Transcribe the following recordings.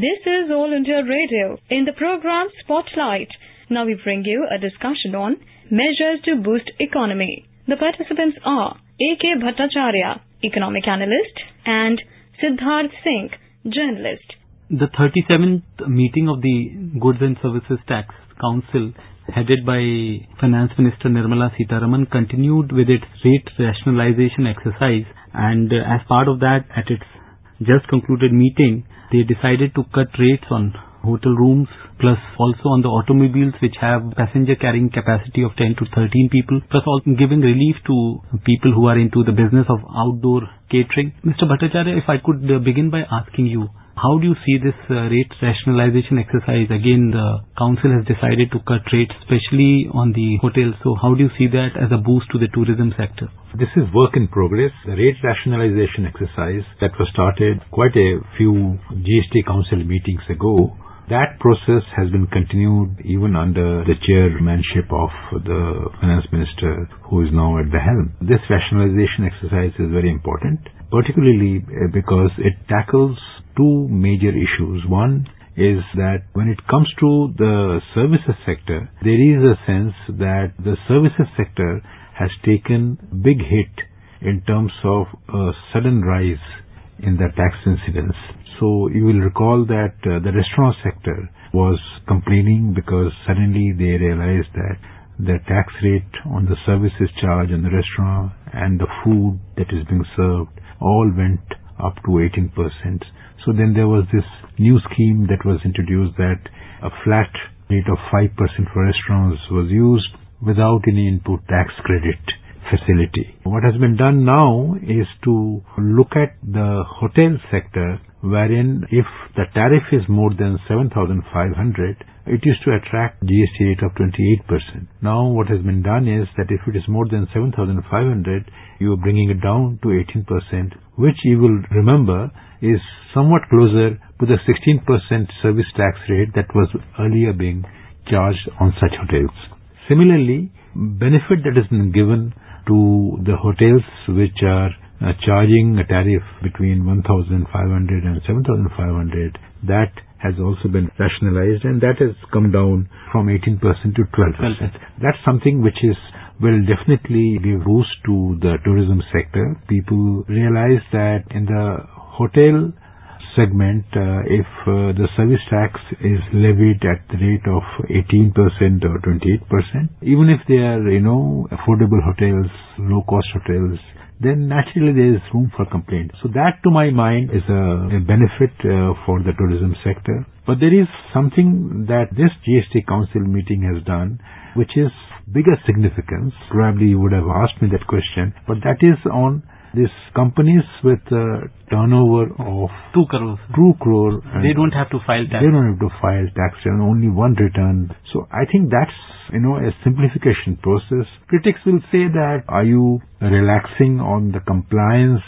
This is All India Radio. In the program Spotlight, now we bring you a discussion on measures to boost economy. The participants are A.K. Bhattacharya, economic analyst, and Siddharth Singh, journalist. The 37th meeting of the Goods and Services Tax Council headed by Finance Minister Nirmala Sitharaman continued with its rate rationalization exercise and uh, as part of that at its just concluded meeting they decided to cut rates on hotel rooms plus also on the automobiles which have passenger carrying capacity of 10 to 13 people plus also giving relief to people who are into the business of outdoor catering. Mr. Bhattacharya, if I could uh, begin by asking you, how do you see this uh, rate rationalization exercise? Again, the council has decided to cut rates, especially on the hotels. So how do you see that as a boost to the tourism sector? This is work in progress. The rate rationalization exercise that was started quite a few GST council meetings ago that process has been continued even under the chairmanship of the finance minister who is now at the helm. This rationalization exercise is very important, particularly uh, because it tackles two major issues. One is that when it comes to the services sector, there is a sense that the services sector has taken big hit in terms of a sudden rise in the tax incidence. So you will recall that uh, the restaurant sector was complaining because suddenly they realized that the tax rate on the services charge in the restaurant and the food that is being served all went up to 18%. So then there was this new scheme that was introduced that a flat rate of 5% for restaurants was used without any input tax credit facility. What has been done now is to look at the hotel sector wherein if the tariff is more than 7,500, it used to attract GST rate of 28%. Now what has been done is that if it is more than 7,500, you are bringing it down to 18%, which you will remember is somewhat closer to the 16% service tax rate that was earlier being charged on such hotels. Similarly, benefit that has been given to the hotels which are uh, charging a tariff between 1,500 and 7,500, that has also been rationalized and that has come down from 18% to 12%. That's something which is will definitely give boost to the tourism sector. People realize that in the hotel segment, uh, if uh, the service tax is levied at the rate of 18% or 28%, even if they are, you know, affordable hotels, low-cost hotels, then naturally there is room for complaint. So that to my mind is a, a benefit uh, for the tourism sector. But there is something that this GST Council meeting has done which is bigger significance. Probably you would have asked me that question, but that is on these companies with a turnover of 2 crores. 2 crore. They don't have to file tax. They don't have to file tax and only one return. So I think that's, you know, a simplification process. Critics will say that are you relaxing on the compliance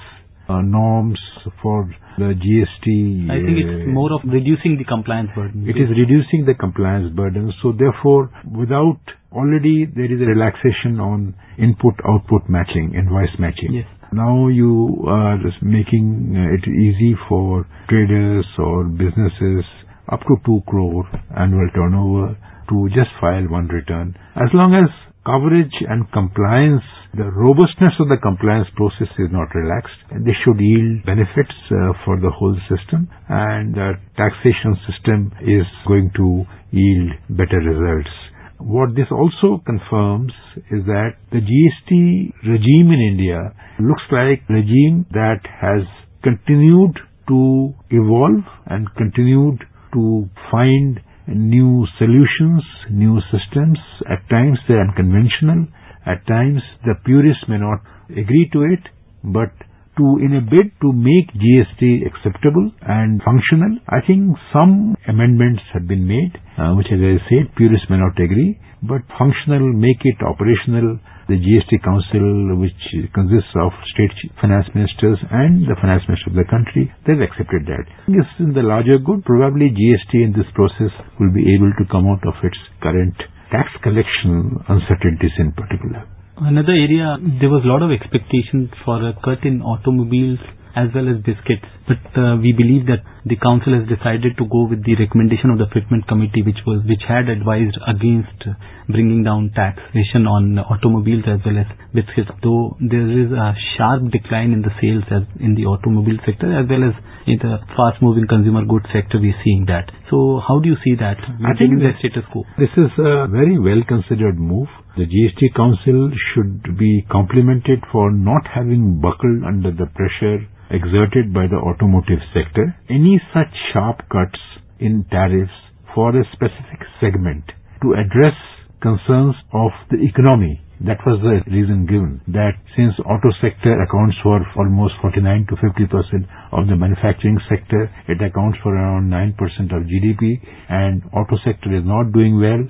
uh, norms for the GST. I think it's more of reducing the compliance burden. It is reducing the compliance burden. So therefore, without already there is a relaxation on input-output matching, invoice matching. Yes. Now you are making it easy for traders or businesses up to 2 crore annual turnover to just file one return. As long as coverage and compliance, the robustness of the compliance process is not relaxed, they should yield benefits uh, for the whole system and the taxation system is going to yield better results. What this also confirms is that the GST regime in India looks like a regime that has continued to evolve and continued to find new solutions, new systems. At times they are unconventional. At times the purists may not agree to it, but to in a bid to make GST acceptable and functional. I think some amendments have been made, uh, which as I said, purists may not agree, but functional, make it operational. The GST Council, which consists of state finance ministers and the finance minister of the country, they've accepted that. Yes, in the larger good, probably GST in this process will be able to come out of its current tax collection uncertainties in particular. Another area, there was a lot of expectation for a cut in automobiles as well as biscuits. But uh, we believe that the council has decided to go with the recommendation of the fitment committee, which was which had advised against bringing down taxation on automobiles as well as biscuits. Though there is a sharp decline in the sales as in the automobile sector as well as in the fast-moving consumer goods sector, we're seeing that. So how do you see that? I think the status quo. This is a very well-considered move. The GST Council should be complimented for not having buckled under the pressure exerted by the automotive sector. Any such sharp cuts in tariffs for a specific segment to address concerns of the economy that was the reason given that since auto sector accounts for almost 49 to 50 percent of the manufacturing sector, it accounts for around 9 percent of GDP and auto sector is not doing well.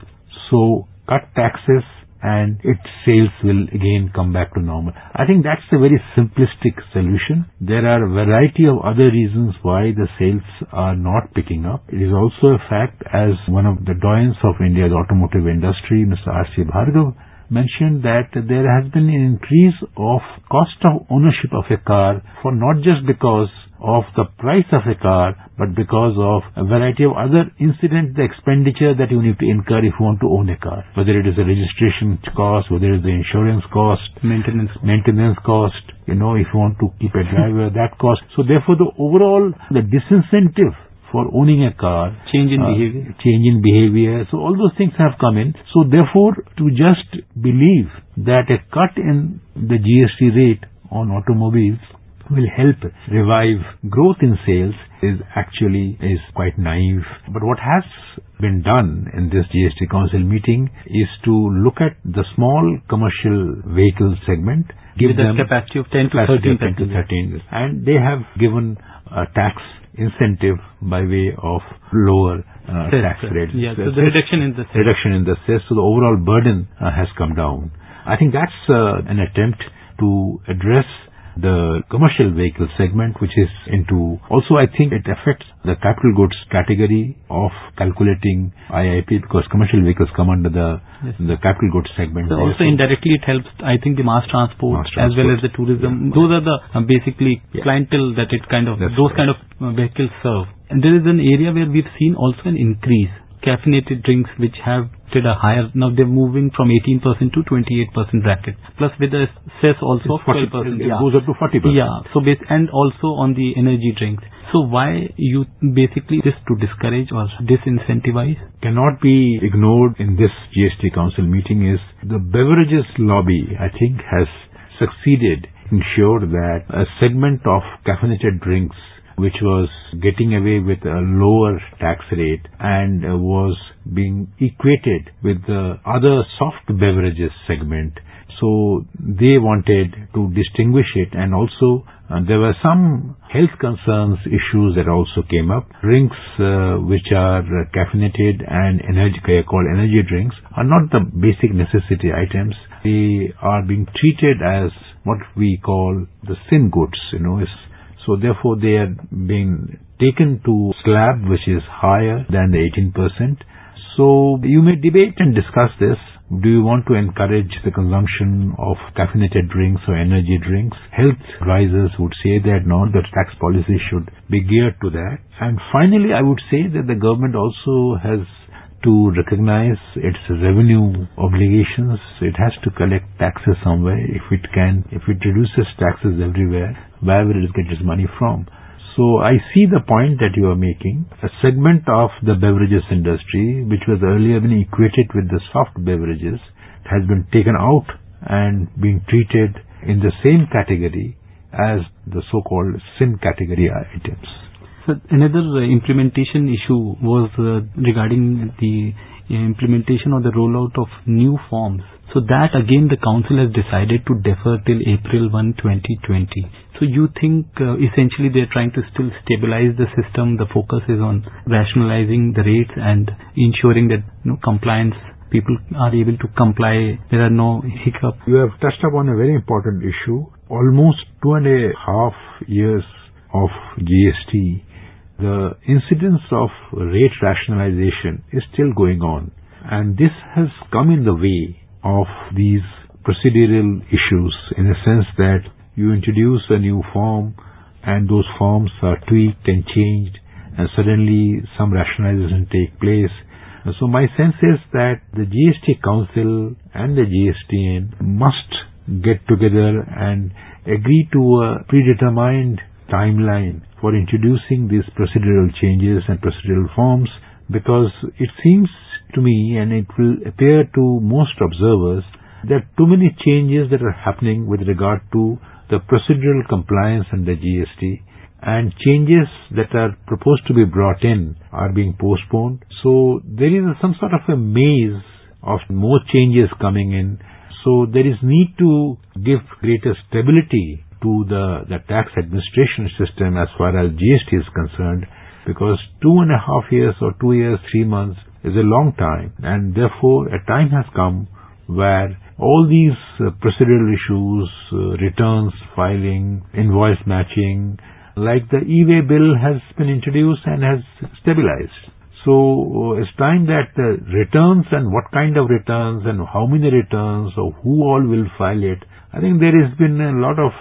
So cut taxes and its sales will again come back to normal. I think that's a very simplistic solution. There are a variety of other reasons why the sales are not picking up. It is also a fact as one of the doyens of India's automotive industry, Mr. R.C. Bhargav, mentioned that there has been an increase of cost of ownership of a car for not just because of the price of a car, but because of a variety of other incident, the expenditure that you need to incur if you want to own a car. Whether it is a registration cost, whether it is the insurance cost, maintenance, maintenance cost, you know, if you want to keep a driver, that cost. So therefore the overall, the disincentive for owning a car. Change in uh, behavior. Change in behavior. So all those things have come in. So therefore, to just believe that a cut in the GST rate on automobiles will help revive growth in sales is actually is quite naive. But what has been done in this GST Council meeting is to look at the small commercial vehicle segment, give With them capacity of 10 to 13, 10 to 13, and they have given a tax incentive by way of lower uh, tax rates. Yeah, so the reduction in the cess. reduction in the cess, so the overall burden uh, has come down. I think that's uh, an attempt to address the commercial vehicle segment, which is into, also I think it affects the capital goods category of calculating IIP because commercial vehicles come under the yes. the capital goods segment. So also indirectly it helps, I think, the mass transport, mass transport. as well as the tourism. Yeah. Those are the uh, basically yeah. clientele that it kind of, That's those kind of uh, vehicles serve. And there is an area where we've seen also an increase caffeinated drinks which have did a higher now they're moving from 18% to 28% bracket plus with the cess also of 12% it yeah. goes up to 40% yeah so base and also on the energy drinks. So why you basically this to discourage or disincentivize? Cannot be ignored in this GST council meeting is the beverages lobby I think has succeeded ensure that a segment of caffeinated drinks which was getting away with a lower tax rate and was being equated with the other soft beverages segment. So they wanted to distinguish it and also uh, there were some health concerns issues that also came up. Drinks uh, which are caffeinated and energy, called energy drinks are not the basic necessity items. They are being treated as what we call the sin goods, you know, so therefore they are being taken to slab which is higher than the 18%. So you may debate and discuss this. Do you want to encourage the consumption of caffeinated drinks or energy drinks? Health advisors would say that no, the tax policy should be geared to that. And finally, I would say that the government also has to recognize its revenue obligations. It has to collect taxes somewhere. If it can, if it reduces taxes everywhere, where will it get its money from? So I see the point that you are making. A segment of the beverages industry, which was earlier been equated with the soft beverages, has been taken out and being treated in the same category as the so-called sin category items. So another uh, implementation issue was uh, regarding the uh, implementation or the rollout of new forms. So that again the council has decided to defer till April 1, 2020. So you think uh, essentially they're trying to still stabilize the system. The focus is on rationalizing the rates and ensuring that you know, compliance people are able to comply. There are no hiccups. You have touched upon a very important issue. Almost two and a half years of GST the incidence of rate rationalization is still going on. And this has come in the way of these procedural issues in the sense that you introduce a new form, and those forms are tweaked and changed and suddenly some rationalization take place. So my sense is that the GST Council and the GSTN must get together and agree to a predetermined timeline for introducing these procedural changes and procedural forms because it seems to me and it will appear to most observers are too many changes that are happening with regard to the procedural compliance under GST and changes that are proposed to be brought in are being postponed. So there is some sort of a maze of more changes coming in. So there is need to give greater stability to the, the tax administration system as far as GST is concerned because two and a half years or two years, three months is a long time and therefore a time has come where all these uh, procedural issues, uh, returns, filing, invoice matching, like the e-way bill has been introduced and has stabilized. So uh, it's time that the returns and what kind of returns and how many returns or who all will file it. I think there has been a lot of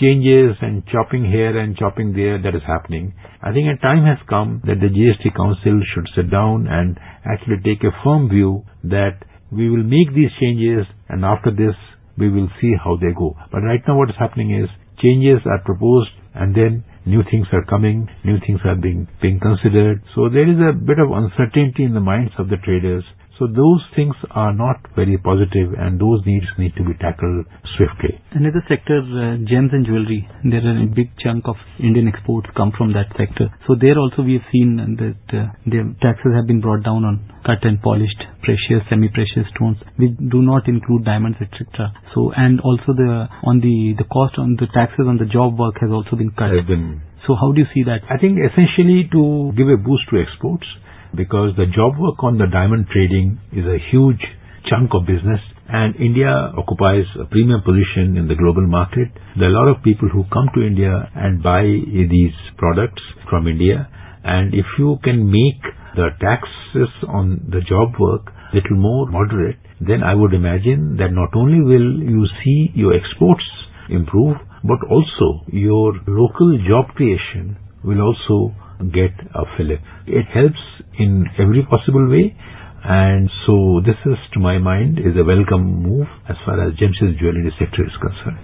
changes and chopping here and chopping there that is happening. I think a time has come that the GST Council should sit down and actually take a firm view that we will make these changes and after this we will see how they go. But right now what is happening is changes are proposed and then new things are coming, new things are being, being considered. So there is a bit of uncertainty in the minds of the traders so those things are not very positive and those needs need to be tackled swiftly. Another sector, uh, gems and jewelry, there are a big chunk of Indian exports come from that sector. So there also we have seen that uh, the taxes have been brought down on cut and polished precious, semi-precious stones. We do not include diamonds, etc. So and also the on the the cost on the taxes on the job work has also been cut. Been, so how do you see that? I think essentially to give a boost to exports because the job work on the diamond trading is a huge chunk of business and India occupies a premium position in the global market. There are a lot of people who come to India and buy these products from India and if you can make the taxes on the job work little more moderate, then I would imagine that not only will you see your exports improve, but also your local job creation will also get a fillip. It helps in every possible way and so this is to my mind is a welcome move as far as Gems's jewelry sector is concerned.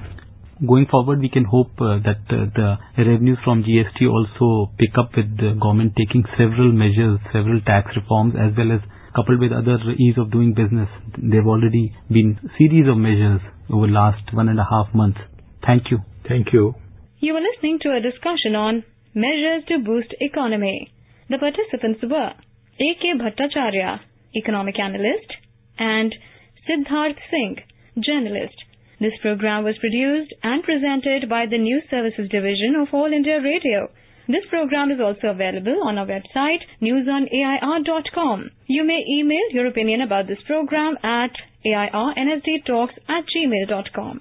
Going forward, we can hope uh, that uh, the revenues from GST also pick up with the government taking several measures, several tax reforms as well as coupled with other ease of doing business. There have already been series of measures over last one and a half months. Thank you. Thank you. You were listening to a discussion on measures to boost economy. The participants were A.K. Bhattacharya, economic analyst, and Siddharth Singh, journalist. This program was produced and presented by the News Services Division of All India Radio. This program is also available on our website newsonair.com. You may email your opinion about this program at airnsdtalks at gmail.com.